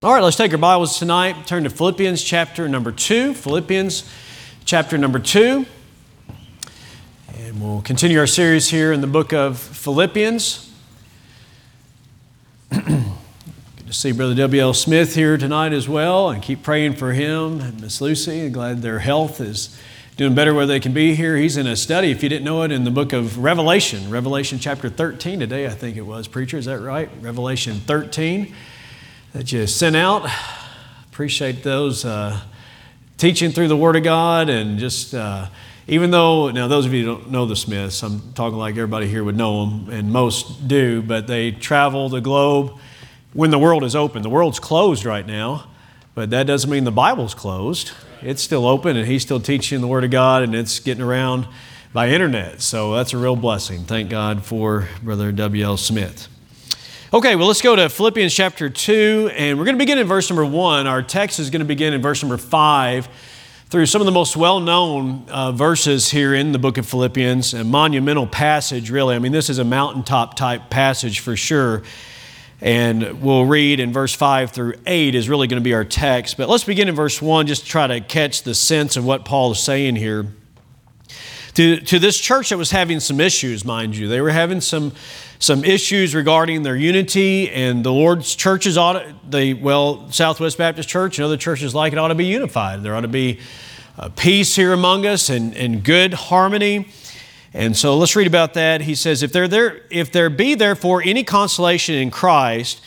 All right, let's take our Bibles tonight. Turn to Philippians chapter number 2. Philippians chapter number 2. And we'll continue our series here in the book of Philippians. Good to see Brother W.L. Smith here tonight as well, and keep praying for him and Miss Lucy. Glad their health is doing better where they can be here. He's in a study, if you didn't know it, in the book of Revelation, Revelation chapter 13 today, I think it was. Preacher, is that right? Revelation 13 that you sent out. Appreciate those uh, teaching through the Word of God and just. Uh, even though, now those of you who don't know the Smiths, I'm talking like everybody here would know them, and most do, but they travel the globe when the world is open. The world's closed right now, but that doesn't mean the Bible's closed. It's still open, and he's still teaching the Word of God, and it's getting around by internet. So that's a real blessing. Thank God for Brother W.L. Smith. Okay, well, let's go to Philippians chapter 2, and we're going to begin in verse number 1. Our text is going to begin in verse number 5 through some of the most well known uh, verses here in the book of Philippians, a monumental passage, really. I mean, this is a mountaintop type passage for sure. And we'll read in verse 5 through 8 is really going to be our text. But let's begin in verse 1 just to try to catch the sense of what Paul is saying here. To, to this church that was having some issues, mind you, they were having some some issues regarding their unity and the Lord's churches ought the well Southwest Baptist Church and other churches like it ought to be unified. There ought to be uh, peace here among us and, and good harmony. And so let's read about that. He says, if there, there, if there be therefore any consolation in Christ,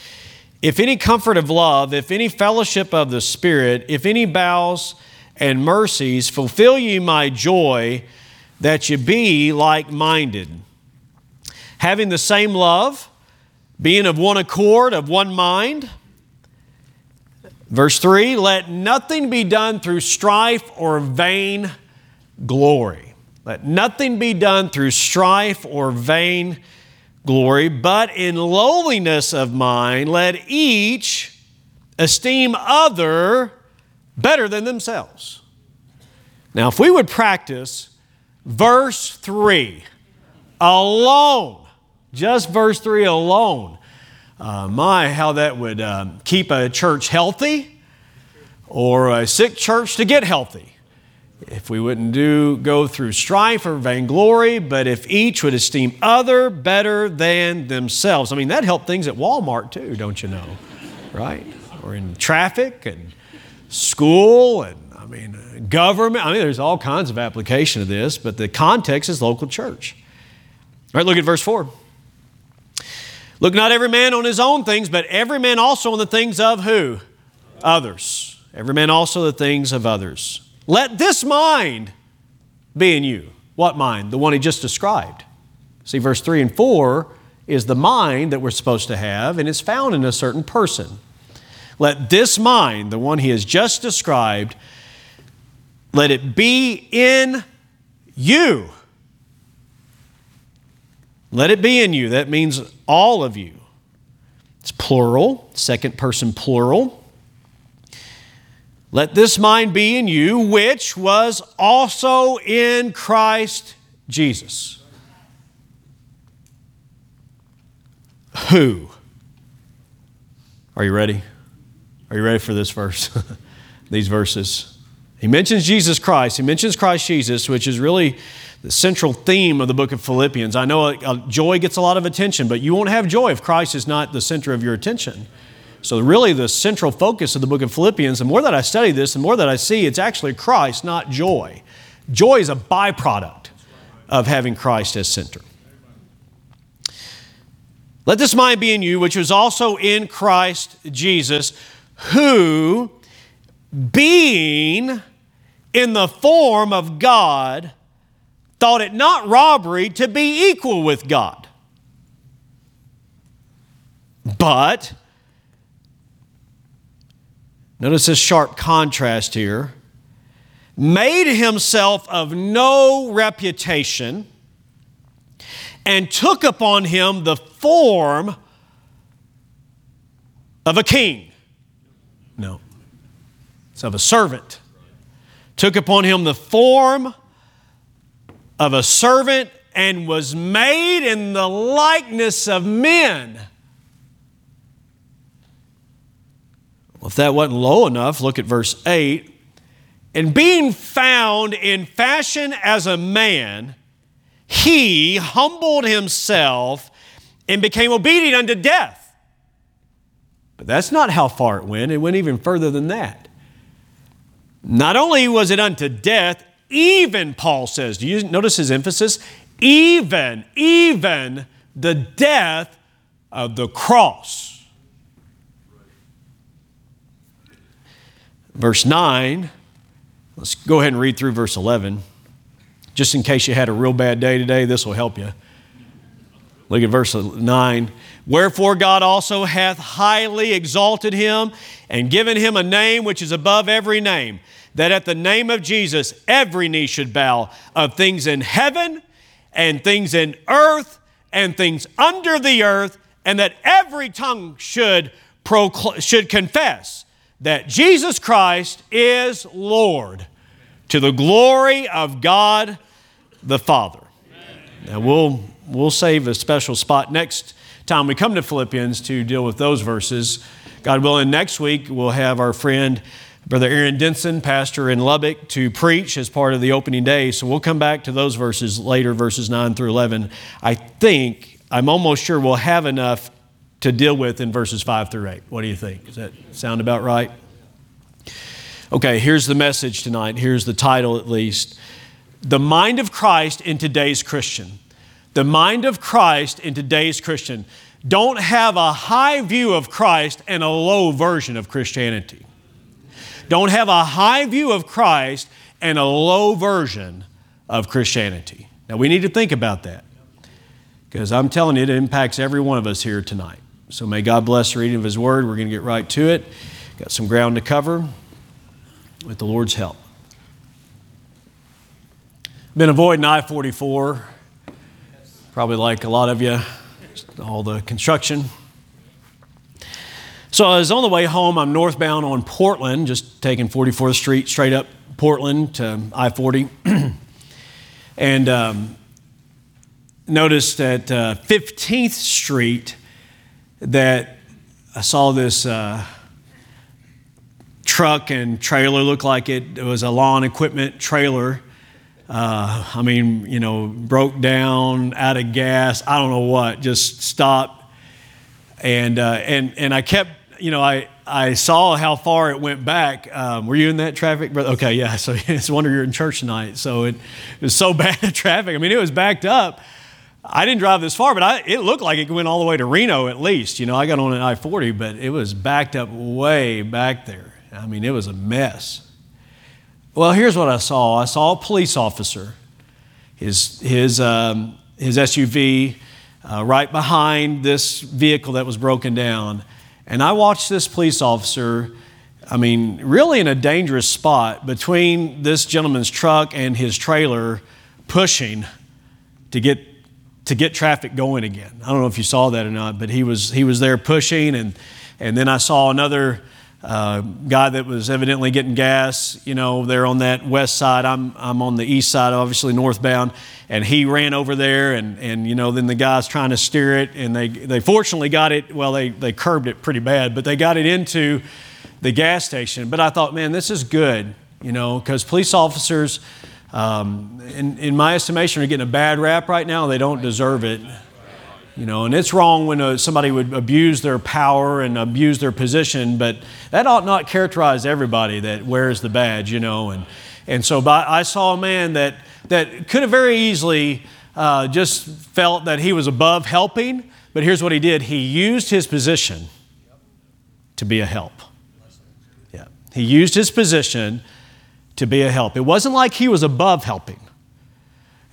if any comfort of love, if any fellowship of the Spirit, if any bowels and mercies, fulfill ye my joy that ye be like minded having the same love, being of one accord, of one mind. Verse 3 let nothing be done through strife or vain glory. Let nothing be done through strife or vain glory, but in lowliness of mind, let each esteem other better than themselves. Now, if we would practice verse 3 alone, just verse 3 alone. Uh, my, how that would um, keep a church healthy or a sick church to get healthy. If we wouldn't do go through strife or vainglory, but if each would esteem other better than themselves. I mean, that helped things at Walmart too, don't you know? Right? Or in traffic and school and I mean government. I mean, there's all kinds of application of this, but the context is local church. All right, look at verse 4. Look not every man on his own things, but every man also on the things of who? Others. Every man also the things of others. Let this mind be in you. What mind? The one he just described. See, verse 3 and 4 is the mind that we're supposed to have, and it's found in a certain person. Let this mind, the one he has just described, let it be in you. Let it be in you. That means all of you. It's plural, second person plural. Let this mind be in you, which was also in Christ Jesus. Who? Are you ready? Are you ready for this verse? These verses. He mentions Jesus Christ. He mentions Christ Jesus, which is really the central theme of the book of Philippians. I know uh, joy gets a lot of attention, but you won't have joy if Christ is not the center of your attention. So, really, the central focus of the book of Philippians, the more that I study this, the more that I see it's actually Christ, not joy. Joy is a byproduct of having Christ as center. Let this mind be in you, which was also in Christ Jesus, who, being in the form of God, thought it not robbery to be equal with God. But, notice this sharp contrast here, made himself of no reputation and took upon him the form of a king. No, it's of a servant. Took upon him the form of a servant and was made in the likeness of men. Well, if that wasn't low enough, look at verse 8. And being found in fashion as a man, he humbled himself and became obedient unto death. But that's not how far it went, it went even further than that. Not only was it unto death, even, Paul says, do you notice his emphasis? Even, even the death of the cross. Verse 9, let's go ahead and read through verse 11. Just in case you had a real bad day today, this will help you. Look at verse 9. Wherefore God also hath highly exalted him and given him a name which is above every name, that at the name of Jesus every knee should bow of things in heaven and things in earth and things under the earth, and that every tongue should, procl- should confess that Jesus Christ is Lord to the glory of God the Father. Now we'll, we'll save a special spot next time we come to Philippians to deal with those verses. God willing, next week we'll have our friend Brother Aaron Denson, pastor in Lubbock, to preach as part of the opening day. So we'll come back to those verses later, verses 9 through 11. I think, I'm almost sure we'll have enough to deal with in verses 5 through 8. What do you think? Does that sound about right? Okay, here's the message tonight. Here's the title, at least The Mind of Christ in Today's Christian. The mind of Christ in today's Christian. Don't have a high view of Christ and a low version of Christianity. Don't have a high view of Christ and a low version of Christianity. Now, we need to think about that because I'm telling you, it impacts every one of us here tonight. So may God bless the reading of His Word. We're going to get right to it. Got some ground to cover with the Lord's help. Been avoiding I 44 probably like a lot of you, all the construction. So I was on the way home. I'm northbound on Portland, just taking 44th Street straight up Portland to I 40. and um, noticed at uh, 15th Street that I saw this uh, truck and trailer, looked like it, it was a lawn equipment trailer uh, I mean, you know, broke down, out of gas, I don't know what, just stopped. And, uh, and, and I kept, you know, I, I saw how far it went back. Um, were you in that traffic? Okay, yeah. So it's a wonder you're in church tonight. So it, it was so bad traffic. I mean, it was backed up. I didn't drive this far, but I, it looked like it went all the way to Reno at least. You know, I got on an I 40, but it was backed up way back there. I mean, it was a mess. Well, here's what I saw I saw a police officer, his, his, um, his SUV uh, right behind this vehicle that was broken down. And I watched this police officer, I mean, really in a dangerous spot between this gentleman's truck and his trailer, pushing to get to get traffic going again. I don't know if you saw that or not, but he was he was there pushing and and then I saw another uh, guy that was evidently getting gas, you know, there on that west side. I'm, I'm on the east side, obviously northbound, and he ran over there, and, and you know, then the guy's trying to steer it, and they, they fortunately got it, well, they, they curbed it pretty bad, but they got it into the gas station. But I thought, man, this is good, you know, because police officers, um, in, in my estimation, are getting a bad rap right now. They don't deserve it. You know, and it's wrong when uh, somebody would abuse their power and abuse their position, but that ought not characterize everybody that wears the badge, you know. And, and so by, I saw a man that, that could have very easily uh, just felt that he was above helping, but here's what he did he used his position to be a help. Yeah. He used his position to be a help. It wasn't like he was above helping.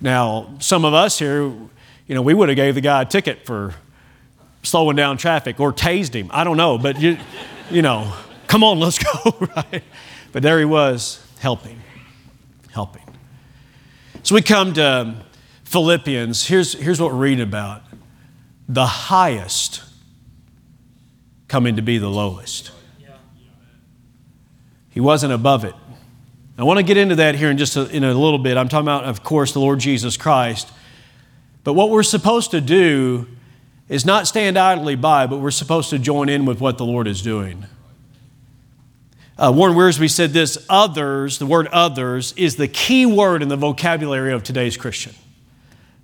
Now, some of us here, you know, we would have gave the guy a ticket for slowing down traffic or tased him. I don't know, but you, you know, come on, let's go, right? But there he was, helping, helping. So we come to Philippians. Here's, here's what we're reading about the highest coming to be the lowest. He wasn't above it. I want to get into that here in just a, in a little bit. I'm talking about, of course, the Lord Jesus Christ. But what we're supposed to do is not stand idly by, but we're supposed to join in with what the Lord is doing. Uh, Warren Wiersbe said this others, the word others, is the key word in the vocabulary of today's Christian.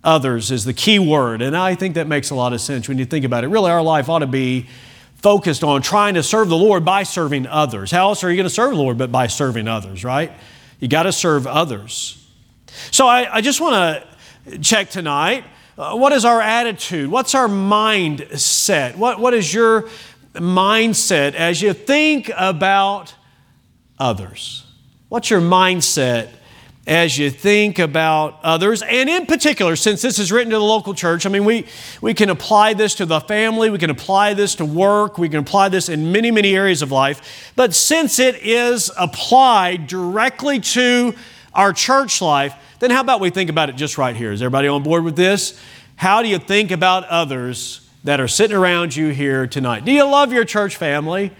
Others is the key word. And I think that makes a lot of sense when you think about it. Really, our life ought to be focused on trying to serve the Lord by serving others. How else are you going to serve the Lord but by serving others, right? You got to serve others. So I, I just want to check tonight uh, what is our attitude? What's our mindset? What, what is your mindset as you think about others? What's your mindset as you think about others? And in particular, since this is written to the local church, I mean, we, we can apply this to the family, we can apply this to work, we can apply this in many, many areas of life. But since it is applied directly to our church life, then how about we think about it just right here? Is everybody on board with this? How do you think about others that are sitting around you here tonight? Do you love your church family?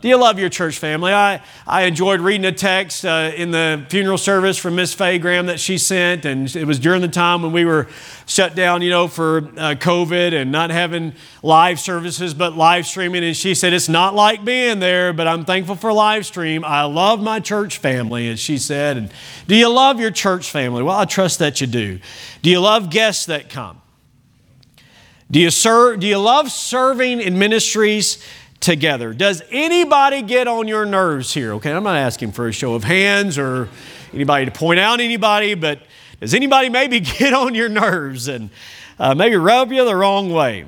Do you love your church family? I, I enjoyed reading a text uh, in the funeral service from Miss Faye Graham that she sent, and it was during the time when we were shut down, you know, for uh, COVID and not having live services, but live streaming. And she said, It's not like being there, but I'm thankful for live stream. I love my church family, as she said. And do you love your church family? Well, I trust that you do. Do you love guests that come? Do you, serve, do you love serving in ministries together. Does anybody get on your nerves here? Okay, I'm not asking for a show of hands or anybody to point out anybody, but does anybody maybe get on your nerves and uh, maybe rub you the wrong way?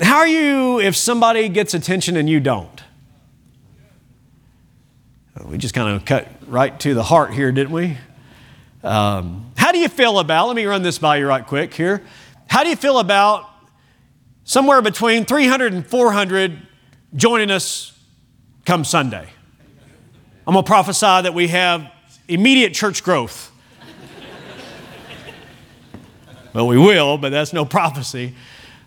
How are you if somebody gets attention and you don't? We just kind of cut right to the heart here, didn't we? Um, how do you feel about, let me run this by you right quick here. How do you feel about somewhere between 300 and 400 joining us come Sunday. I'm going to prophesy that we have immediate church growth. well, we will, but that's no prophecy.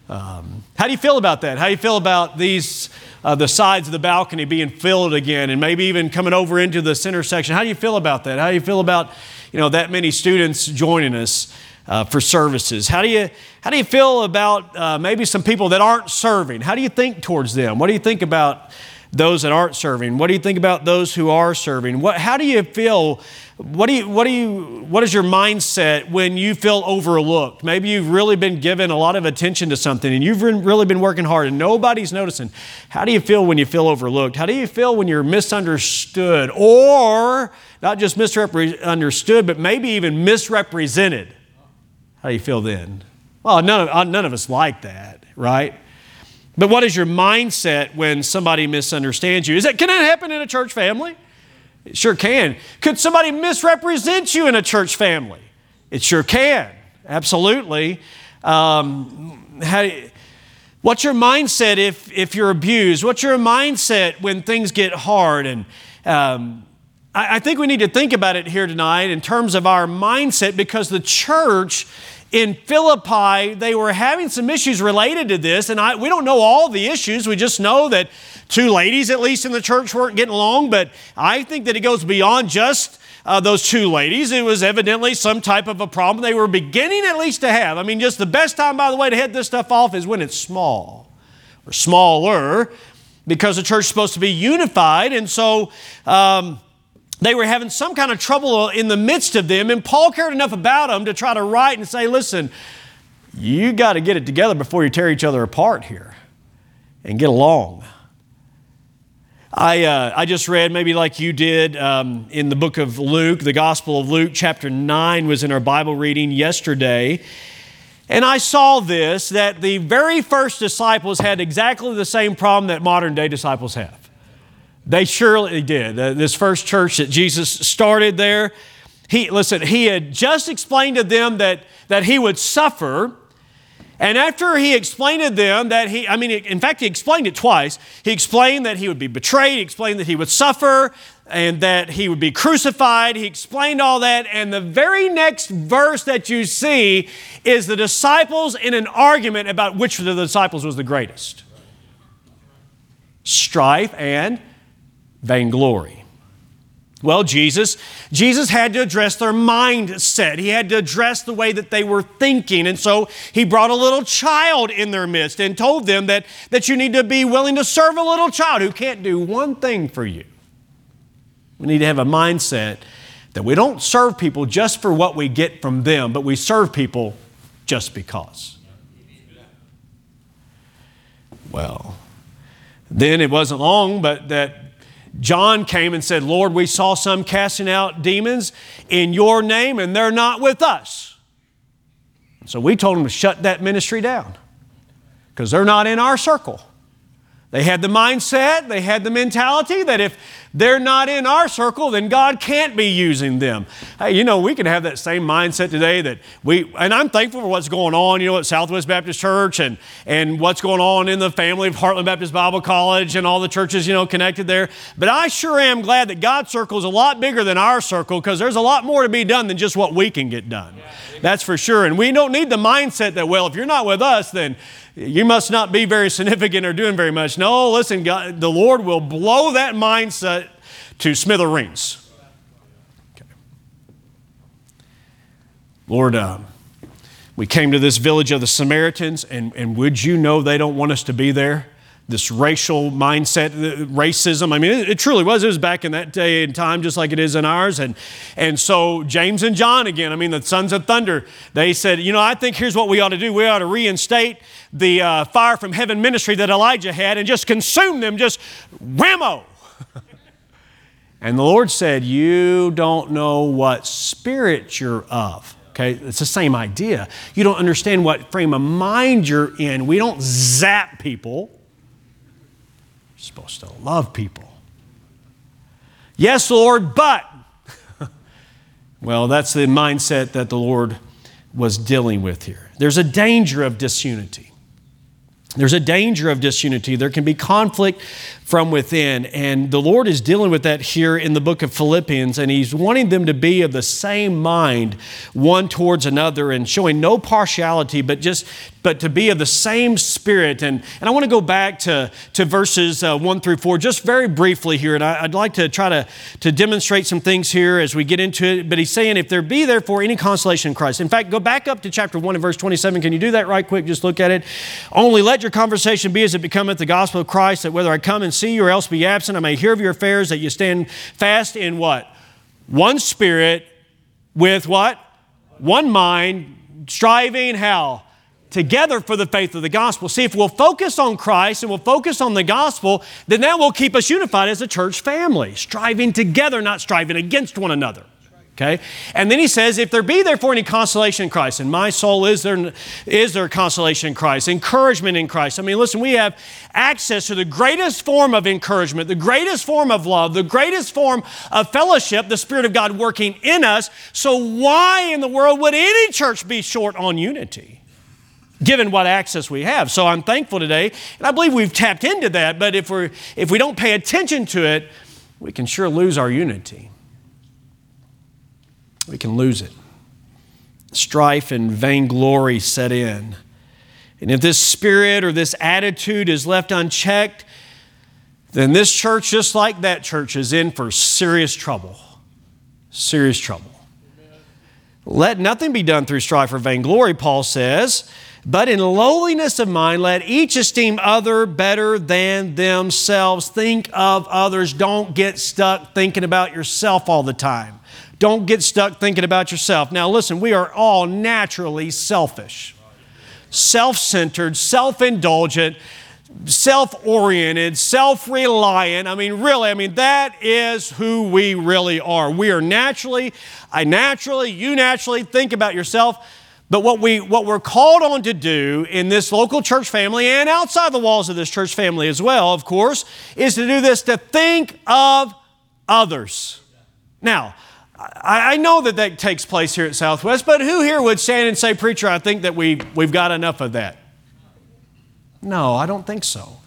Um, how do you feel about that? How do you feel about these, uh, the sides of the balcony being filled again and maybe even coming over into the center section? How do you feel about that? How do you feel about, you know, that many students joining us? Uh, for services? How do you, how do you feel about uh, maybe some people that aren't serving? How do you think towards them? What do you think about those that aren't serving? What do you think about those who are serving? What, how do you feel? What do you, what do you, what is your mindset when you feel overlooked? Maybe you've really been given a lot of attention to something and you've really been working hard and nobody's noticing. How do you feel when you feel overlooked? How do you feel when you're misunderstood or not just misunderstood, but maybe even misrepresented? How do you feel then? Well, none of, uh, none of us like that, right? But what is your mindset when somebody misunderstands you? Is that, can that happen in a church family? It sure can. Could somebody misrepresent you in a church family? It sure can. Absolutely. Um, how, what's your mindset if, if you're abused? What's your mindset when things get hard? And um, I, think we need to think about it here tonight in terms of our mindset because the church in Philippi, they were having some issues related to this, and I, we don't know all the issues. We just know that two ladies, at least in the church, weren't getting along, but I think that it goes beyond just uh, those two ladies. It was evidently some type of a problem they were beginning at least to have. I mean, just the best time, by the way, to head this stuff off is when it's small or smaller because the church is supposed to be unified, and so. Um, they were having some kind of trouble in the midst of them, and Paul cared enough about them to try to write and say, listen, you got to get it together before you tear each other apart here and get along. I, uh, I just read, maybe like you did, um, in the book of Luke, the Gospel of Luke, chapter 9 was in our Bible reading yesterday. And I saw this that the very first disciples had exactly the same problem that modern day disciples have. They surely did. Uh, this first church that Jesus started there, he, listen, he had just explained to them that, that he would suffer. And after he explained to them that he, I mean, in fact, he explained it twice. He explained that he would be betrayed, he explained that he would suffer, and that he would be crucified. He explained all that. And the very next verse that you see is the disciples in an argument about which of the disciples was the greatest strife and vainglory. Well, Jesus, Jesus had to address their mindset. He had to address the way that they were thinking. And so he brought a little child in their midst and told them that, that you need to be willing to serve a little child who can't do one thing for you. We need to have a mindset that we don't serve people just for what we get from them, but we serve people just because. Well, then it wasn't long, but that John came and said, Lord, we saw some casting out demons in your name, and they're not with us. So we told him to shut that ministry down because they're not in our circle. They had the mindset, they had the mentality that if they're not in our circle, then God can't be using them. Hey, you know, we can have that same mindset today that we, and I'm thankful for what's going on, you know, at Southwest Baptist Church and, and what's going on in the family of Heartland Baptist Bible College and all the churches, you know, connected there. But I sure am glad that God's circle is a lot bigger than our circle because there's a lot more to be done than just what we can get done. That's for sure. And we don't need the mindset that, well, if you're not with us, then you must not be very significant or doing very much. No, listen, God, the Lord will blow that mindset to smithereens. Okay. Lord, uh, we came to this village of the Samaritans, and, and would you know they don't want us to be there? This racial mindset, racism. I mean, it, it, truly was. It was back in that day and time, just like it is in ours. And, and so James and John again, I mean, the sons of thunder, they said, you know, I think here's what we ought to do. We ought to reinstate the uh, fire from heaven ministry that Elijah had and just consume them, just whammo. and the Lord said, you don't know what spirit you're of. Okay, it's the same idea. You don't understand what frame of mind you're in. We don't zap people supposed to love people. Yes, Lord, but. well, that's the mindset that the Lord was dealing with here. There's a danger of disunity. There's a danger of disunity. There can be conflict from within. And the Lord is dealing with that here in the book of Philippians. And He's wanting them to be of the same mind one towards another and showing no partiality, but just but to be of the same spirit. And, and I want to go back to, to verses uh, 1 through 4 just very briefly here. And I, would like to try to, to demonstrate some things here as we get into it. But he's saying, if there be therefore any consolation in Christ. In fact, go back up to chapter 1 and verse 27. Can you do that right quick? Just look at it. Only let your conversation be as it becometh the gospel of Christ, that whether I come and see you or else be absent, I may hear of your affairs, that you stand fast in what? One spirit with what? One mind, striving how? together for the faith of the gospel. See, if we'll focus on Christ and we'll focus on the gospel, then that will keep us unified as a church family, striving together, not striving against one another. Okay? And then he says, if there be therefore any consolation in Christ, and my soul is there, is there consolation in Christ, encouragement in Christ. I mean, listen, we have access to the greatest form of encouragement, the greatest form of love, the greatest form of fellowship, the Spirit of God working in us. So why in the world would any church be short on unity? given what access we have. So I'm thankful today, and I believe we've tapped into that, but if, we're, if we don't pay attention to it, we can sure lose our unity. We can lose it. Strife and vainglory set in. And if this spirit or this attitude is left unchecked, then this church, just like that church, is in for serious trouble. Serious trouble. Let nothing be done through strife or vainglory, Paul says. But in lowliness of mind, let each esteem other better than themselves. Think of others. Don't get stuck thinking about yourself all the time. Don't get stuck thinking about yourself. Now, listen, we are all naturally selfish, self centered, self indulgent, self oriented, self reliant. I mean, really, I mean, that is who we really are. We are naturally, I naturally, you naturally think about yourself. But what, we, what we're called on to do in this local church family and outside the walls of this church family as well, of course, is to do this to think of others. Now, I, I know that that takes place here at Southwest, but who here would stand and say, Preacher, I think that we, we've got enough of that? No, I don't think so.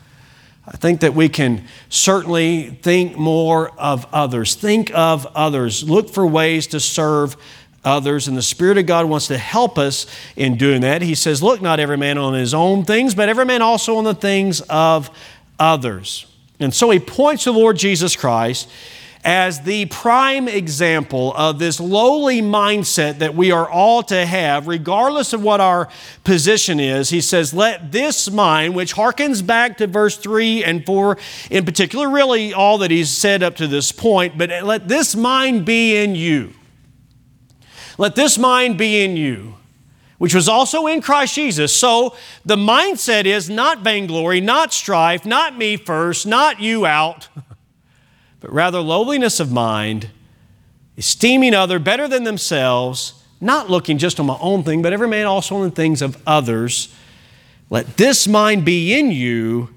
I think that we can certainly think more of others. Think of others. Look for ways to serve others, and the Spirit of God wants to help us in doing that. He says, Look not every man on his own things, but every man also on the things of others. And so he points to the Lord Jesus Christ as the prime example of this lowly mindset that we are all to have, regardless of what our position is. He says, Let this mind, which harkens back to verse 3 and 4 in particular, really all that he's said up to this point, but let this mind be in you. Let this mind be in you which was also in Christ Jesus. So the mindset is not vainglory, not strife, not me first, not you out, but rather lowliness of mind, esteeming other better than themselves, not looking just on my own thing, but every man also on the things of others. Let this mind be in you,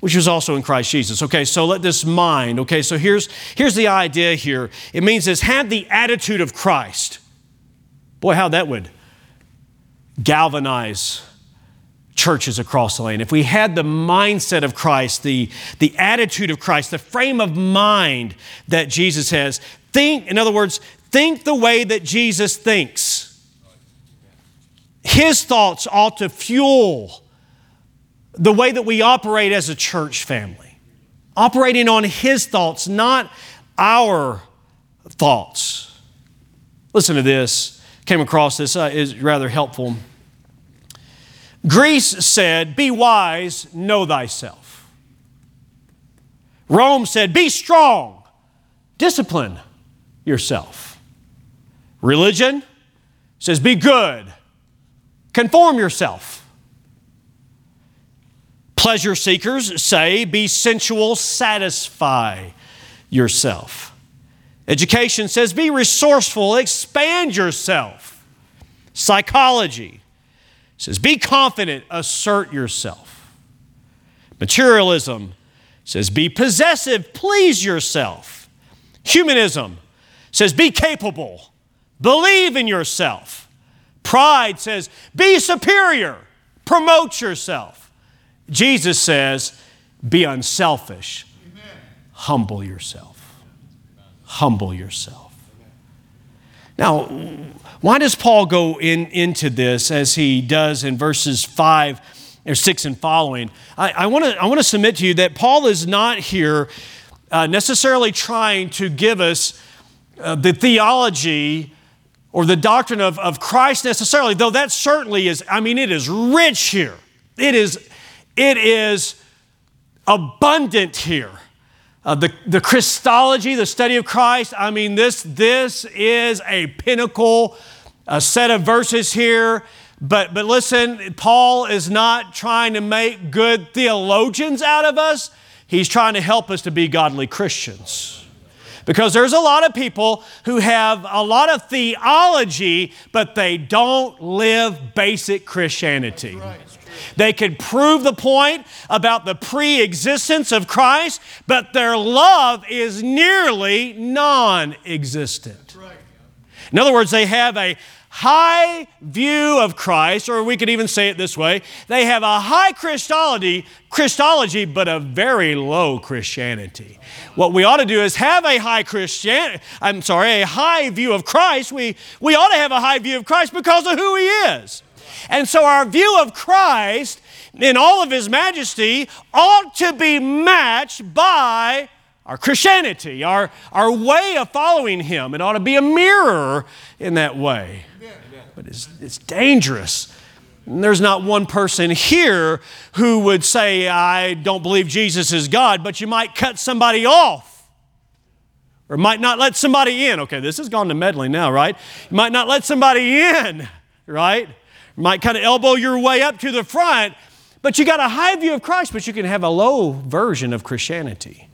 which was also in Christ Jesus. Okay, so let this mind, okay, so here's, here's the idea here. It means this have the attitude of Christ. Boy, how that would galvanize churches across the land, if we had the mindset of Christ, the, the attitude of Christ, the frame of mind that Jesus has, think, in other words, think the way that Jesus thinks. His thoughts ought to fuel the way that we operate as a church family. Operating on His thoughts, not our thoughts. Listen to this came across this uh, is rather helpful. Greece said, Be wise, know thyself. Rome said, Be strong, discipline yourself. Religion says, Be good, conform yourself. Pleasure seekers say, Be sensual, satisfy yourself. Education says be resourceful, expand yourself. Psychology says be confident, assert yourself. Materialism says be possessive, please yourself. Humanism says be capable, believe in yourself. Pride says be superior, promote yourself. Jesus says be unselfish, humble yourself humble yourself. Now, why does Paul go in, into this as he does in verses 5 or 6 and following? I, I want to submit to you that Paul is not here uh, necessarily trying to give us uh, the theology or the doctrine of, of Christ necessarily, though that certainly is, I mean, it is rich here. It is, it is abundant here. Uh, the, the Christology, the study of Christ, I mean, this, this is a pinnacle a set of verses here. But, but listen, Paul is not trying to make good theologians out of us. He's trying to help us to be godly Christians. Because there's a lot of people who have a lot of theology, but they don't live basic Christianity. Right. They could prove the point about the pre existence of Christ, but their love is nearly non existent. In other words, they have a high view of Christ, or we could even say it this way they have a high Christology, Christology, but a very low Christianity. What we ought to do is have a high Christian, I'm sorry, a high view of Christ. We, we ought to have a high view of Christ because of who He is. And so our view of Christ in all of His majesty ought to be matched by our Christianity, our, our way of following Him. It ought to be a mirror in that way. But it's, it's dangerous. And there's not one person here who would say, I don't believe Jesus is God, but you might cut somebody off. Or might not let somebody in. Okay, this has gone to meddling now, right? You might not let somebody in, right? Might kind of elbow your way up to the front, but you got a high view of Christ, but you can have a low version of Christianity.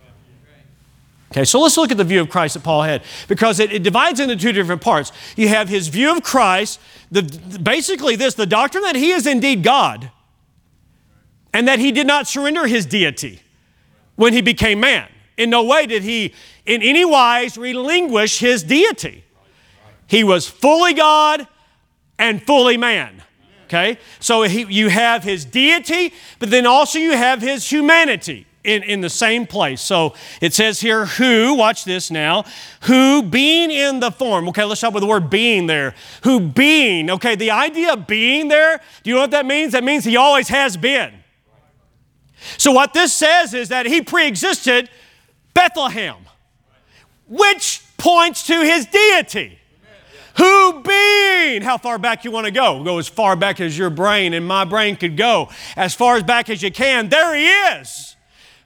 Okay, so let's look at the view of Christ that Paul had because it, it divides into two different parts. You have his view of Christ, the, basically, this the doctrine that he is indeed God and that he did not surrender his deity when he became man. In no way did he, in any wise, relinquish his deity. He was fully God and fully man. Okay? So he, you have his deity, but then also you have his humanity in, in the same place. So it says here, who, watch this now, who being in the form, okay, let's start with the word being there. Who being, okay, the idea of being there, do you know what that means? That means he always has been. So what this says is that he pre existed Bethlehem. which points to his deity. Who being, how far back you want to go? Go as far back as your brain and my brain could go, as far as back as you can. There he is.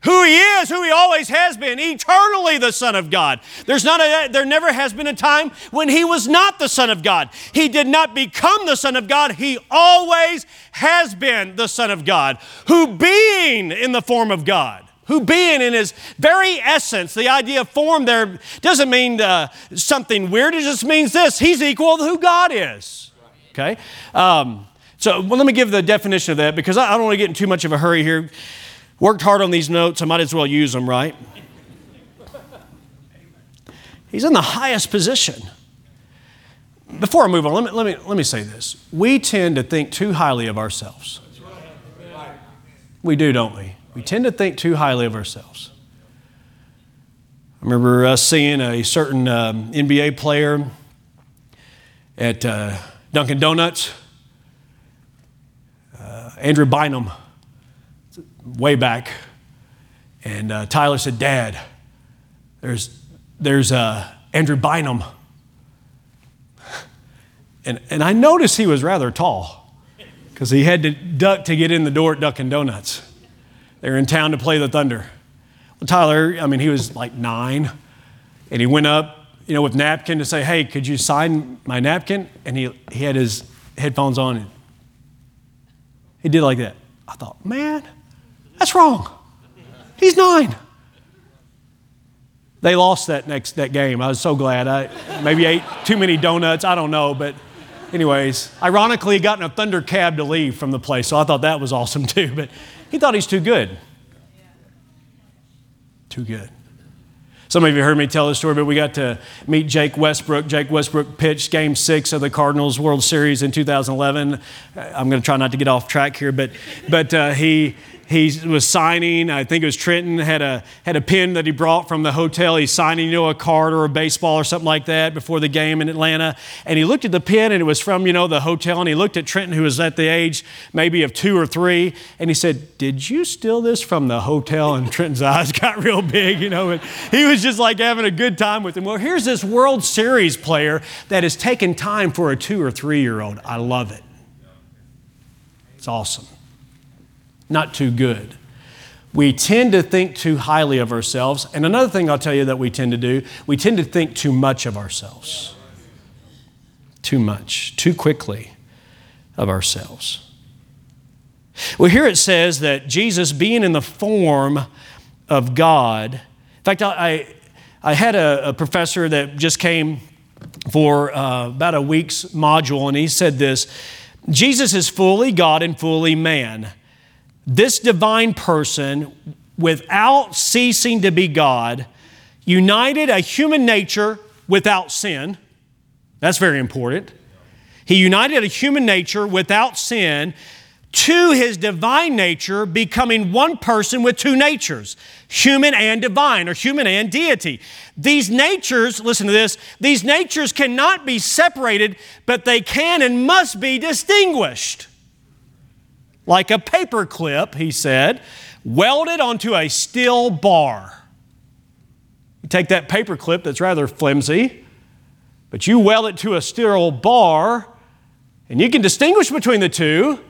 Who he is, who he always has been, eternally the Son of God. There's not a, there never has been a time when he was not the Son of God. He did not become the Son of God. He always has been the Son of God, who being in the form of God who being in his very essence, the idea of form there doesn't mean uh, something weird. It just means this he's equal to who God is. Okay? Um, so well, let me give the definition of that because I, I don't want to get in too much of a hurry here. Worked hard on these notes, I might as well use them, right? He's in the highest position. Before I move on, let me, let me, let me say this. We tend to think too highly of ourselves. We do, don't we? We tend to think too highly of ourselves. I remember us seeing a certain um, NBA player at uh, Dunkin' Donuts, uh, Andrew Bynum, way back. And uh, Tyler said, Dad, there's, there's uh, Andrew Bynum. And, and I noticed he was rather tall because he had to duck to get in the door at Dunkin' Donuts. They were in town to play the Thunder. Well, Tyler, I mean, he was like nine, and he went up, you know, with napkin to say, "Hey, could you sign my napkin?" And he he had his headphones on, and he did like that. I thought, man, that's wrong. He's nine. They lost that next that game. I was so glad. I maybe ate too many donuts. I don't know, but anyways, ironically, he got in a Thunder cab to leave from the place, so I thought that was awesome too. But he thought he's too good. Too good. Some of you heard me tell this story, but we got to meet Jake Westbrook. Jake Westbrook pitched game six of the Cardinals World Series in 2011. I'm going to try not to get off track here, but, but uh, he, he was signing. I think it was Trenton had a had a pin that he brought from the hotel. He's signing, you know, a card or a baseball or something like that before the game in Atlanta. And he looked at the pin, and it was from you know the hotel. And he looked at Trenton, who was at the age maybe of two or three, and he said, "Did you steal this from the hotel?" And Trenton's eyes got real big, you know. And he was just like having a good time with him. Well, here's this World Series player that has taken time for a two or three year old. I love it. It's awesome not too good. We tend to think too highly of ourselves. And another thing I'll tell you that we tend to do, we tend to think too much of ourselves. Too much, too quickly of ourselves. Well, here it says that Jesus, being in the form of God, in fact, I, I had a, a professor that just came for uh, about a week's module, and he said this Jesus is fully God and fully man. This divine person, without ceasing to be God, united a human nature without sin. That's very important. He united a human nature without sin to his divine nature, becoming one person with two natures, human and divine, or human and deity. These natures, listen to this, these natures cannot be separated, but they can and must be distinguished like a paper clip, he said, welded onto a steel bar. You take that paper clip that's rather flimsy, but you weld it to a steel bar, and you can distinguish between the two.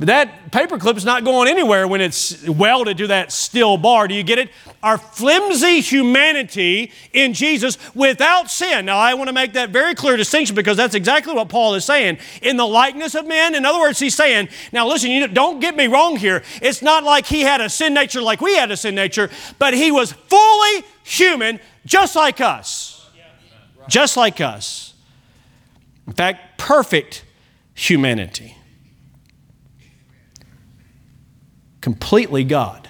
That paperclip is not going anywhere when it's welded to that steel bar. Do you get it? Our flimsy humanity in Jesus without sin. Now, I want to make that very clear distinction because that's exactly what Paul is saying. In the likeness of men, in other words, he's saying, now listen, you don't get me wrong here. It's not like he had a sin nature like we had a sin nature, but he was fully human, just like us. Just like us. In fact, perfect humanity. Completely God.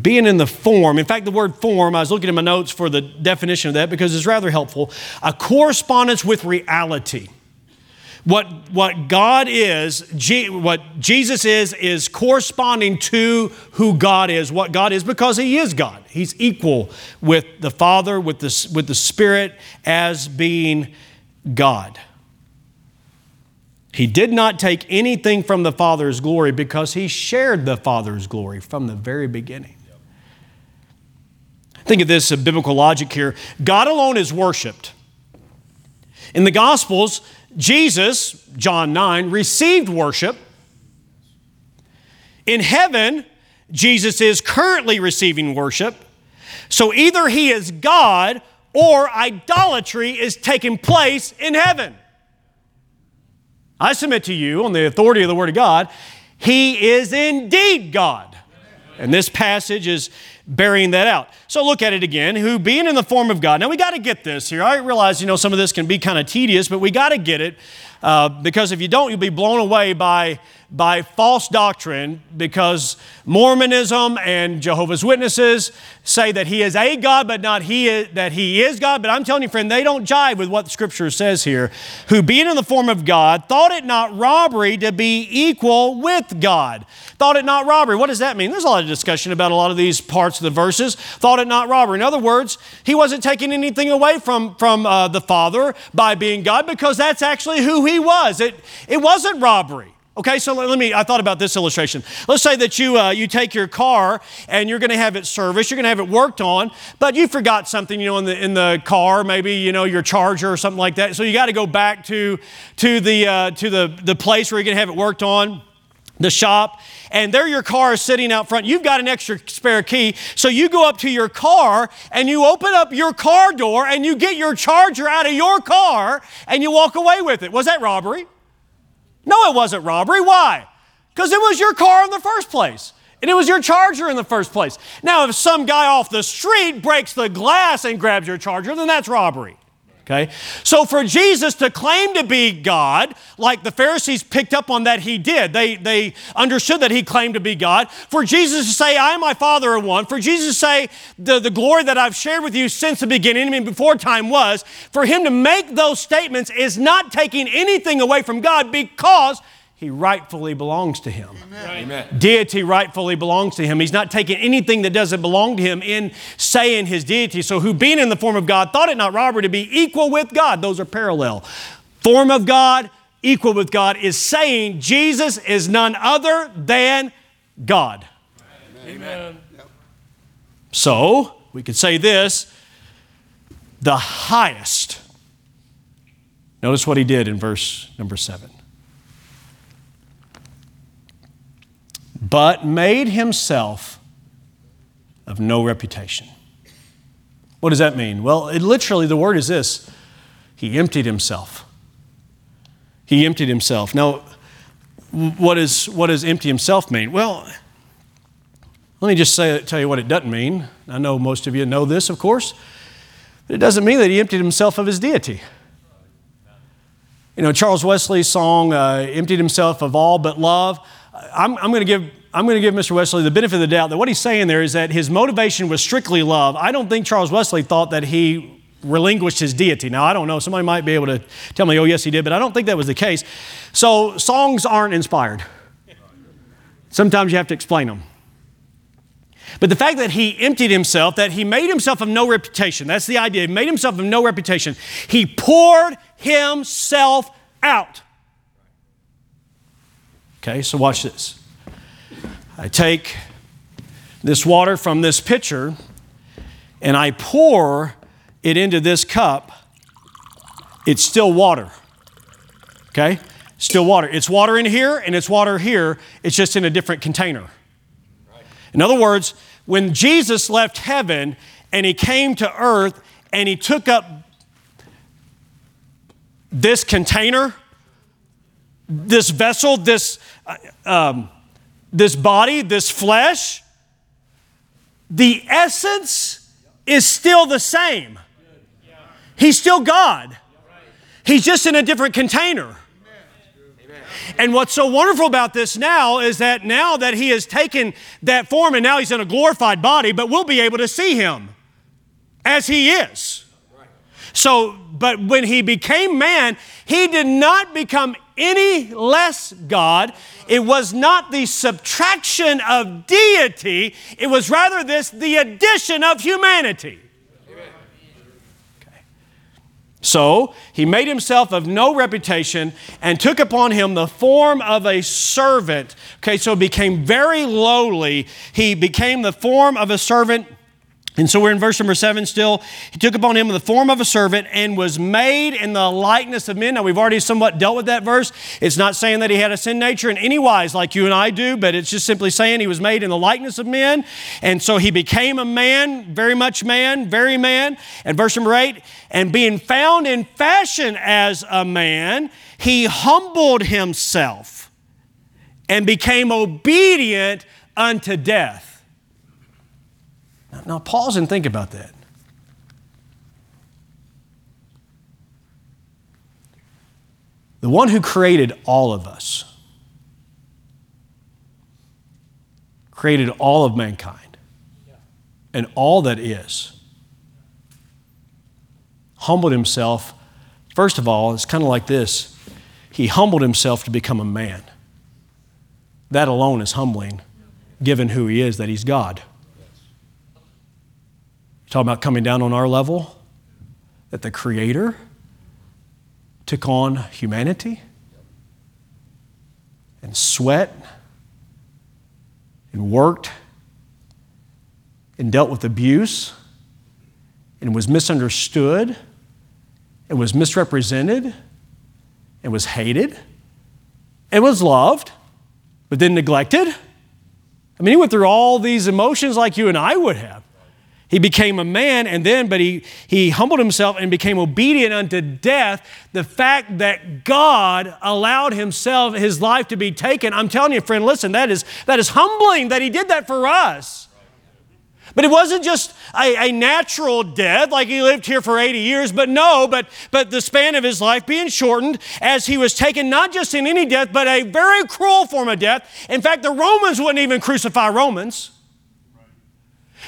Being in the form, in fact, the word form, I was looking at my notes for the definition of that because it's rather helpful. A correspondence with reality. What, what God is, what Jesus is, is corresponding to who God is, what God is, because He is God. He's equal with the Father, with the, with the Spirit as being God. He did not take anything from the Father's glory because he shared the Father's glory from the very beginning. Think of this biblical logic here. God alone is worshiped. In the Gospels, Jesus, John 9, received worship. In heaven, Jesus is currently receiving worship. So either he is God or idolatry is taking place in heaven. I submit to you, on the authority of the Word of God, he is indeed God. And this passage is bearing that out. So look at it again. Who being in the form of God. Now we got to get this here. I realize, you know, some of this can be kind of tedious, but we got to get it uh, because if you don't, you'll be blown away by by false doctrine because Mormonism and Jehovah's Witnesses say that he is a God, but not he is, that he is God. But I'm telling you, friend, they don't jive with what the scripture says here. Who, being in the form of God, thought it not robbery to be equal with God. Thought it not robbery. What does that mean? There's a lot of discussion about a lot of these parts of the verses. Thought it not robbery. In other words, he wasn't taking anything away from, from uh, the Father by being God because that's actually who he was. It, it wasn't robbery. Okay, so let me, I thought about this illustration. Let's say that you, uh, you take your car and you're going to have it serviced, you're going to have it worked on, but you forgot something, you know, in the, in the car, maybe, you know, your charger or something like that. So you got to go back to, to, the, uh, to the, the place where you're going to have it worked on the shop, and there your car is sitting out front. You've got an extra spare key. So you go up to your car and you open up your car door and you get your charger out of your car and you walk away with it. Was that robbery? No, it wasn't robbery. Why? Because it was your car in the first place. And it was your charger in the first place. Now, if some guy off the street breaks the glass and grabs your charger, then that's robbery. Okay? So for Jesus to claim to be God, like the Pharisees picked up on that he did, they, they understood that he claimed to be God. For Jesus to say, I and my Father are one, for Jesus to say, the, the glory that I've shared with you since the beginning, I mean, before time was, for him to make those statements is not taking anything away from God because he rightfully belongs to him. Amen. Deity rightfully belongs to him. He's not taking anything that doesn't belong to him in saying his deity. So, who being in the form of God thought it not robbery to be equal with God. Those are parallel. Form of God, equal with God, is saying Jesus is none other than God. Amen. So, we could say this the highest. Notice what he did in verse number seven. But made himself of no reputation. What does that mean? Well, it literally, the word is this He emptied himself. He emptied himself. Now, what, is, what does empty himself mean? Well, let me just say, tell you what it doesn't mean. I know most of you know this, of course, but it doesn't mean that he emptied himself of his deity. You know, Charles Wesley's song, uh, Emptied Himself of All But Love. I'm, I'm going to give I'm going to give Mr. Wesley the benefit of the doubt that what he's saying there is that his motivation was strictly love. I don't think Charles Wesley thought that he relinquished his deity. Now, I don't know. Somebody might be able to tell me, oh, yes, he did, but I don't think that was the case. So, songs aren't inspired. Sometimes you have to explain them. But the fact that he emptied himself, that he made himself of no reputation, that's the idea. He made himself of no reputation. He poured himself out. Okay, so watch this. I take this water from this pitcher and I pour it into this cup, it's still water. Okay? Still water. It's water in here and it's water here, it's just in a different container. In other words, when Jesus left heaven and he came to earth and he took up this container, this vessel, this uh, um, this body, this flesh, the essence is still the same. He's still God. He's just in a different container. And what's so wonderful about this now is that now that he has taken that form and now he's in a glorified body, but we'll be able to see him as he is. So, but when he became man, he did not become any less God. It was not the subtraction of deity, it was rather this the addition of humanity. So he made himself of no reputation and took upon him the form of a servant. Okay, so became very lowly. He became the form of a servant And so we're in verse number seven still. He took upon him the form of a servant and was made in the likeness of men. Now, we've already somewhat dealt with that verse. It's not saying that he had a sin nature in any wise like you and I do, but it's just simply saying he was made in the likeness of men. And so he became a man, very much man, very man. And verse number eight, and being found in fashion as a man, he humbled himself and became obedient unto death now, pause and think about that. The one who created all of us, created all of mankind and all that is, humbled himself. First of all, it's kind of like this He humbled himself to become a man. That alone is humbling, given who He is, that He's God. Talking about coming down on our level, that the Creator took on humanity and sweat and worked and dealt with abuse and was misunderstood and was misrepresented and was hated and was loved, but then neglected. I mean, he went through all these emotions like you and I would have. He became a man and then, but he, he humbled himself and became obedient unto death. The fact that God allowed himself, his life to be taken, I'm telling you, friend, listen, that is, that is humbling that he did that for us. But it wasn't just a, a, natural death, like he lived here for 80 years, but no, but, but the span of his life being shortened as he was taken not just in any death, but a very cruel form of death. In fact, the Romans wouldn't even crucify Romans.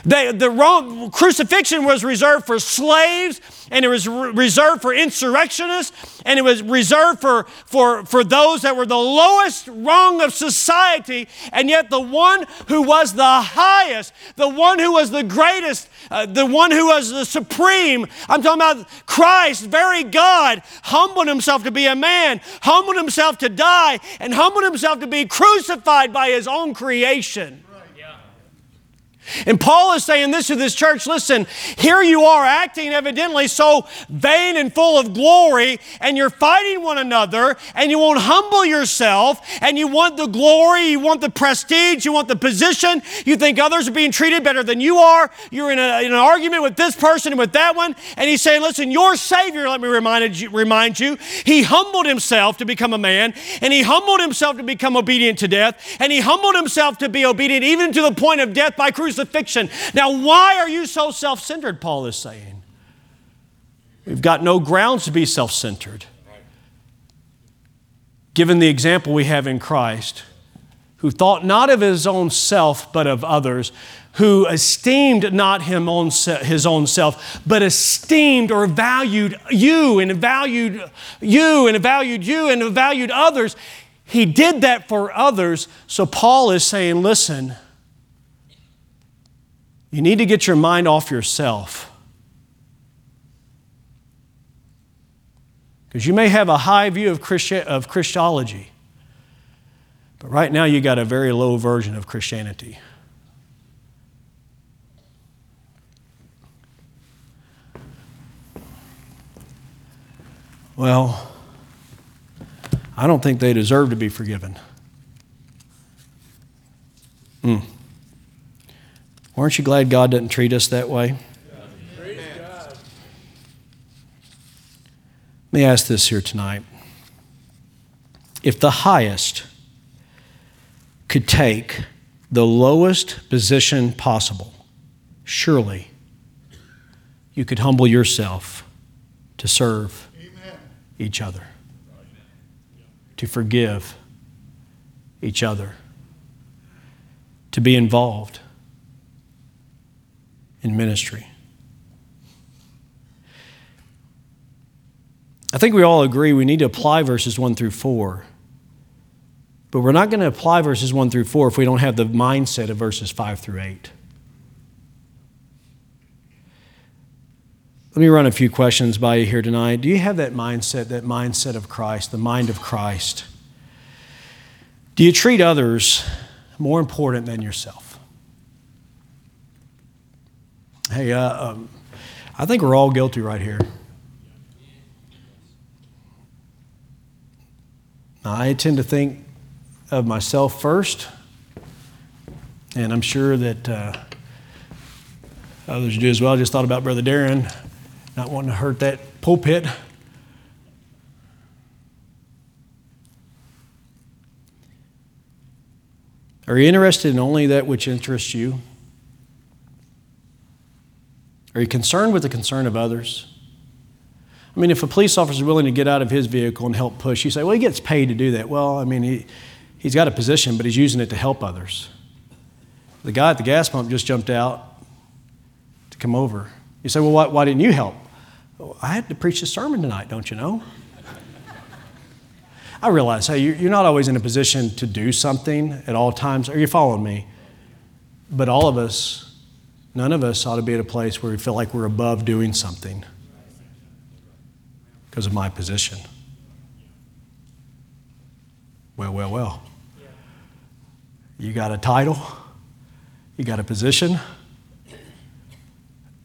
They, the Rome, crucifixion was reserved for slaves, and it was re- reserved for insurrectionists, and it was reserved for, for, for those that were the lowest rung of society. And yet, the one who was the highest, the one who was the greatest, uh, the one who was the supreme, I'm talking about Christ, very God, humbled himself to be a man, humbled himself to die, and humbled himself to be crucified by his own creation. And Paul is saying this to this church listen, here you are acting evidently so vain and full of glory, and you're fighting one another, and you won't humble yourself, and you want the glory, you want the prestige, you want the position, you think others are being treated better than you are, you're in, a, in an argument with this person and with that one, and he's saying, listen, your Savior, let me remind you, remind you, he humbled himself to become a man, and he humbled himself to become obedient to death, and he humbled himself to be obedient even to the point of death by crucifixion crucifixion. Now, why are you so self centered? Paul is saying. We've got no grounds to be self centered. Given the example we have in Christ, who thought not of his own self, but of others, who esteemed not him own, his own self, but esteemed or valued you and valued you and valued you and valued others. He did that for others. So Paul is saying, listen, you need to get your mind off yourself. Because you may have a high view of, Christi- of Christology, but right now you got a very low version of Christianity. Well, I don't think they deserve to be forgiven. Hmm. Aren't you glad God doesn't treat us that way? Let me ask this here tonight. If the highest could take the lowest position possible, surely you could humble yourself to serve Amen. each other, to forgive each other, to be involved in ministry. I think we all agree we need to apply verses 1 through 4. But we're not going to apply verses 1 through 4 if we don't have the mindset of verses 5 through 8. Let me run a few questions by you here tonight. Do you have that mindset, that mindset of Christ, the mind of Christ? Do you treat others more important than yourself? Hey, uh, um, I think we're all guilty right here. I tend to think of myself first, and I'm sure that uh, others do as well. I just thought about Brother Darren not wanting to hurt that pulpit. Are you interested in only that which interests you? Are you concerned with the concern of others? I mean, if a police officer is willing to get out of his vehicle and help push, you say, well, he gets paid to do that. Well, I mean, he, he's got a position, but he's using it to help others. The guy at the gas pump just jumped out to come over. You say, well, why, why didn't you help? Well, I had to preach a sermon tonight, don't you know? I realize, hey, you're not always in a position to do something at all times. Are you following me? But all of us, none of us ought to be at a place where we feel like we're above doing something because of my position. Well, well, well. You got a title, you got a position.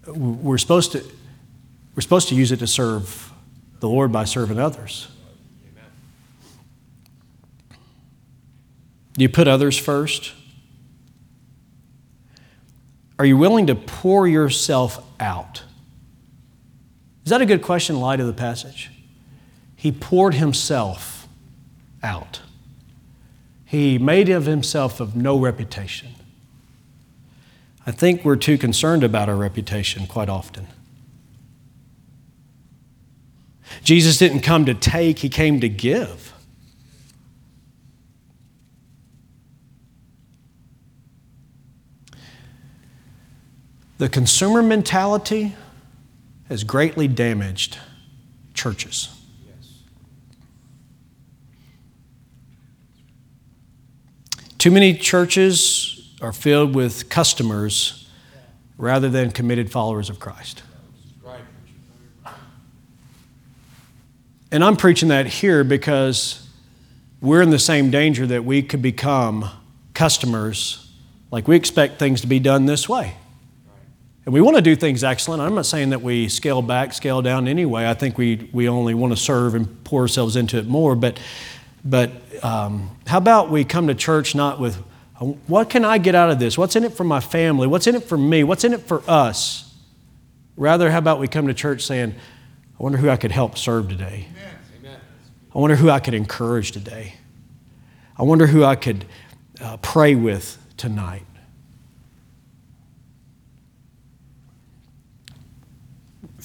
We're supposed to, we're supposed to use it to serve the Lord by serving others. Do you put others first? Are you willing to pour yourself out? Is that a good question in light of the passage? He poured himself out. He made of himself of no reputation. I think we're too concerned about our reputation quite often. Jesus didn't come to take, he came to give. The consumer mentality has greatly damaged churches. Too many churches are filled with customers rather than committed followers of Christ. And I'm preaching that here because we're in the same danger that we could become customers, like we expect things to be done this way. And we want to do things excellent. I'm not saying that we scale back, scale down anyway. I think we, we only want to serve and pour ourselves into it more. But, but um, how about we come to church not with, what can I get out of this? What's in it for my family? What's in it for me? What's in it for us? Rather, how about we come to church saying, I wonder who I could help serve today? Amen. I wonder who I could encourage today. I wonder who I could uh, pray with tonight.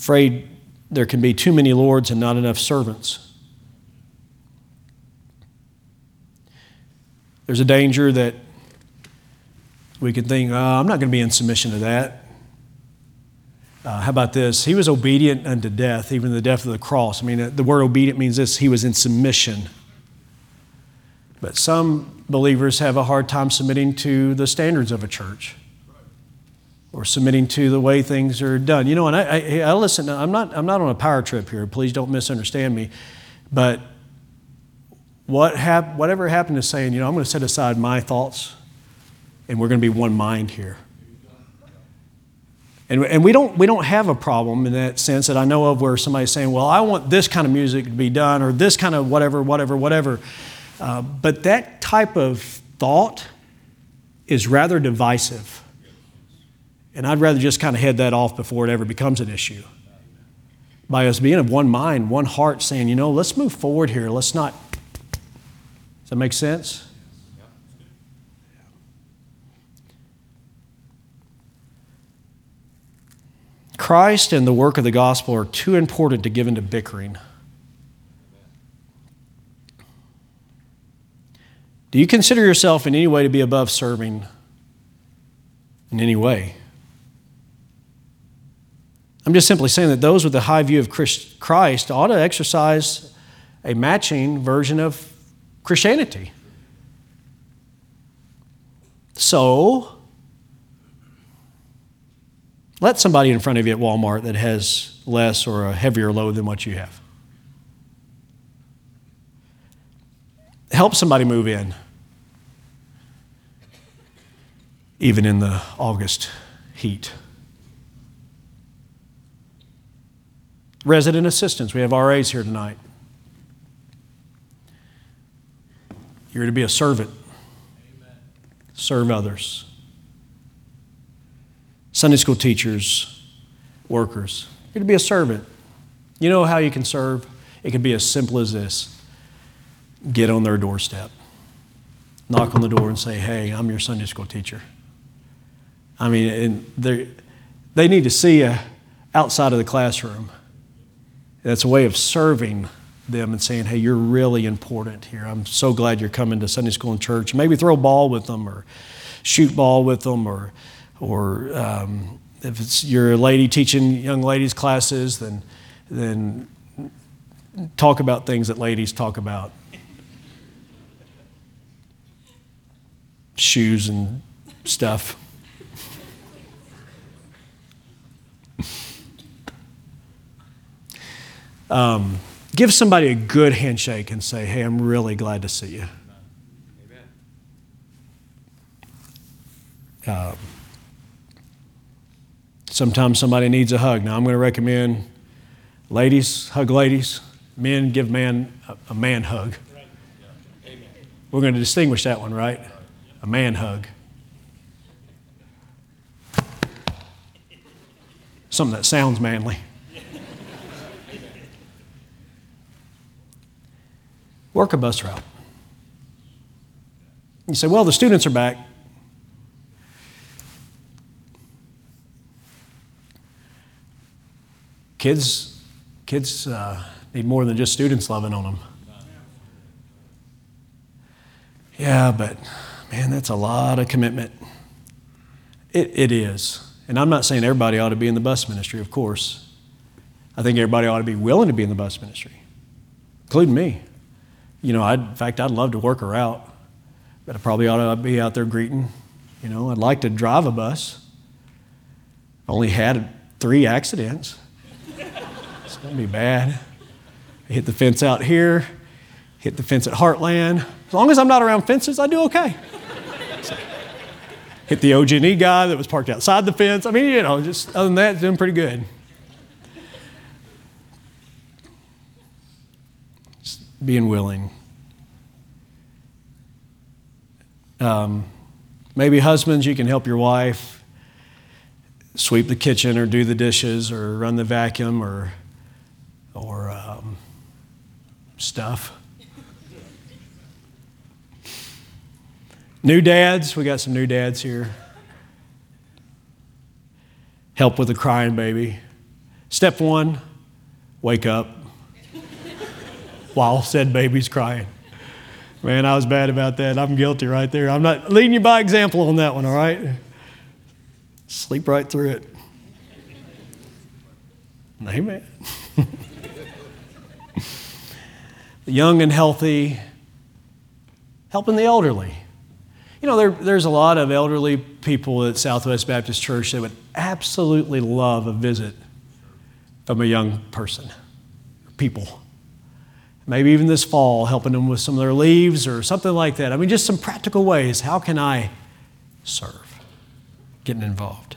Afraid there can be too many lords and not enough servants. There's a danger that we could think, oh, I'm not going to be in submission to that. Uh, how about this? He was obedient unto death, even the death of the cross. I mean, the word obedient means this he was in submission. But some believers have a hard time submitting to the standards of a church or submitting to the way things are done. You know, and I, I, I listen, I'm not, I'm not on a power trip here. Please don't misunderstand me. But what hap- whatever happened to saying, you know, I'm going to set aside my thoughts and we're going to be one mind here. And, and we, don't, we don't have a problem in that sense that I know of where somebody's saying, well, I want this kind of music to be done or this kind of whatever, whatever, whatever. Uh, but that type of thought is rather divisive. And I'd rather just kind of head that off before it ever becomes an issue. By us being of one mind, one heart, saying, you know, let's move forward here. Let's not. Does that make sense? Christ and the work of the gospel are too important to give into bickering. Do you consider yourself in any way to be above serving in any way? I'm just simply saying that those with a high view of Christ ought to exercise a matching version of Christianity. So, let somebody in front of you at Walmart that has less or a heavier load than what you have. Help somebody move in, even in the August heat. Resident assistants, we have RAs here tonight. You're to be a servant, Amen. serve others. Sunday school teachers, workers, you're to be a servant. You know how you can serve? It can be as simple as this get on their doorstep, knock on the door, and say, Hey, I'm your Sunday school teacher. I mean, and they need to see you outside of the classroom. That's a way of serving them and saying, hey, you're really important here. I'm so glad you're coming to Sunday school and church. Maybe throw a ball with them or shoot ball with them or, or um, if it's you're a lady teaching young ladies classes, then, then talk about things that ladies talk about. Shoes and stuff. Um, give somebody a good handshake and say, Hey, I'm really glad to see you. Um, sometimes somebody needs a hug. Now, I'm going to recommend ladies, hug ladies. Men, give man a, a man hug. We're going to distinguish that one, right? A man hug. Something that sounds manly. Work a bus route. You say, well, the students are back. Kids, kids uh, need more than just students loving on them. Yeah, but man, that's a lot of commitment. It, it is. And I'm not saying everybody ought to be in the bus ministry, of course. I think everybody ought to be willing to be in the bus ministry, including me you know, I'd, in fact, I'd love to work her out, but I probably ought to be out there greeting. You know, I'd like to drive a bus. Only had three accidents. It's going to be bad. I hit the fence out here, hit the fence at Heartland. As long as I'm not around fences, I do okay. So, hit the OG&E guy that was parked outside the fence. I mean, you know, just other than that, doing pretty good. Being willing. Um, maybe husbands, you can help your wife sweep the kitchen or do the dishes or run the vacuum or, or um, stuff. new dads, we got some new dads here. Help with the crying baby. Step one, wake up while said baby's crying. Man, I was bad about that. I'm guilty right there. I'm not leading you by example on that one, all right? Sleep right through it. Amen. young and healthy, helping the elderly. You know, there, there's a lot of elderly people at Southwest Baptist Church that would absolutely love a visit from a young person, people maybe even this fall, helping them with some of their leaves or something like that. I mean, just some practical ways. How can I serve? Getting involved.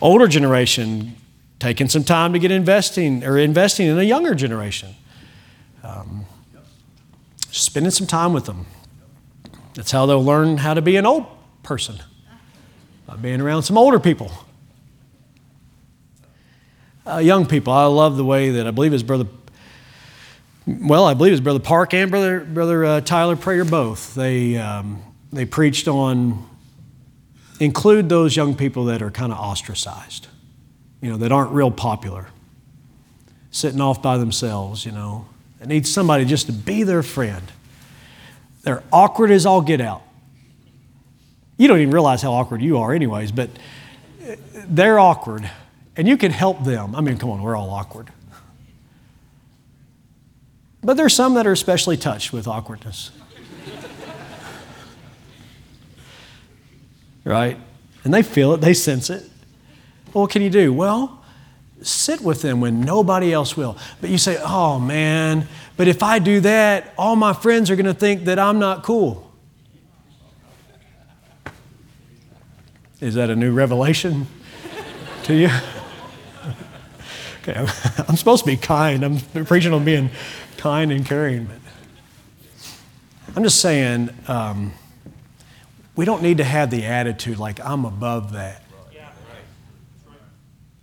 Older generation, taking some time to get investing or investing in a younger generation. Um, spending some time with them. That's how they'll learn how to be an old person by being around some older people. Uh, young people, I love the way that I believe his brother well, I believe it was Brother Park and Brother, Brother uh, Tyler Prayer both. They, um, they preached on include those young people that are kind of ostracized, you know, that aren't real popular, sitting off by themselves, you know. that need somebody just to be their friend. They're awkward as all get out. You don't even realize how awkward you are, anyways, but they're awkward, and you can help them. I mean, come on, we're all awkward. But there's some that are especially touched with awkwardness. right? And they feel it, they sense it. Well, what can you do? Well, sit with them when nobody else will. But you say, oh man, but if I do that, all my friends are going to think that I'm not cool. Is that a new revelation to you? Okay, I'm supposed to be kind. I'm preaching on being kind and caring. But I'm just saying, um, we don't need to have the attitude like, I'm above that.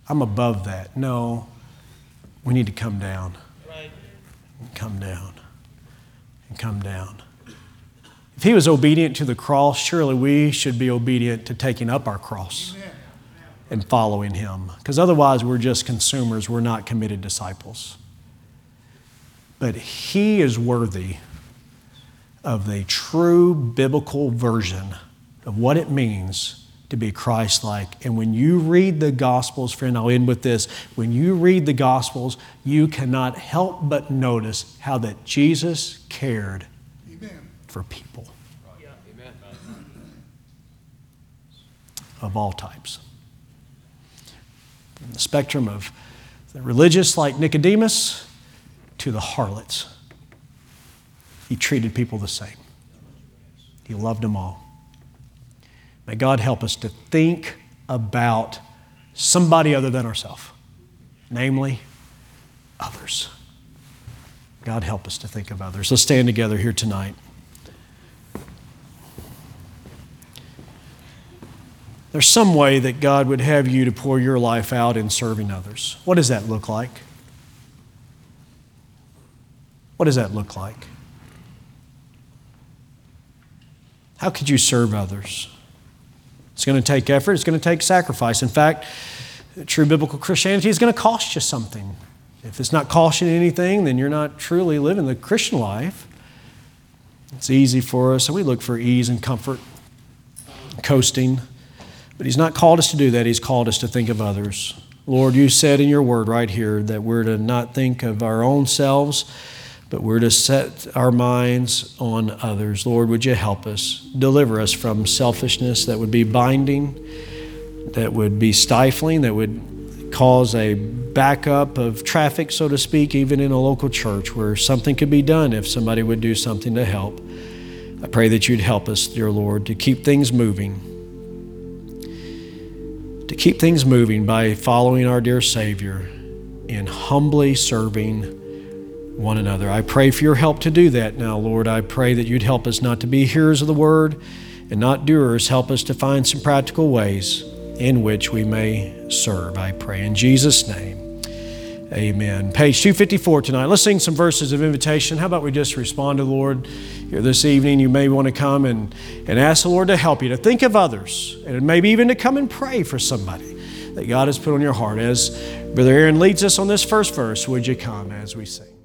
I'm above that. No, we need to come down. Come down. And come down. If he was obedient to the cross, surely we should be obedient to taking up our cross and following him. Because otherwise, we're just consumers, we're not committed disciples. But he is worthy of the true biblical version of what it means to be Christ like. And when you read the Gospels, friend, I'll end with this. When you read the Gospels, you cannot help but notice how that Jesus cared Amen. for people Amen. of all types the spectrum of the religious, like Nicodemus, to the harlots. He treated people the same, he loved them all. May God help us to think about somebody other than ourselves, namely others. God help us to think of others. Let's stand together here tonight. There's some way that God would have you to pour your life out in serving others. What does that look like? What does that look like? How could you serve others? It's going to take effort, it's going to take sacrifice. In fact, true biblical Christianity is going to cost you something. If it's not costing anything, then you're not truly living the Christian life. It's easy for us, so we look for ease and comfort, coasting. But He's not called us to do that. He's called us to think of others. Lord, you said in your word right here that we're to not think of our own selves, but we're to set our minds on others. Lord, would you help us? Deliver us from selfishness that would be binding, that would be stifling, that would cause a backup of traffic, so to speak, even in a local church where something could be done if somebody would do something to help. I pray that you'd help us, dear Lord, to keep things moving to keep things moving by following our dear Savior and humbly serving one another. I pray for your help to do that now, Lord. I pray that you'd help us not to be hearers of the word and not doers. Help us to find some practical ways in which we may serve. I pray in Jesus' name. Amen. Page 254 tonight. Let's sing some verses of invitation. How about we just respond to the Lord here this evening? You may want to come and, and ask the Lord to help you to think of others and maybe even to come and pray for somebody that God has put on your heart. As Brother Aaron leads us on this first verse, would you come as we sing?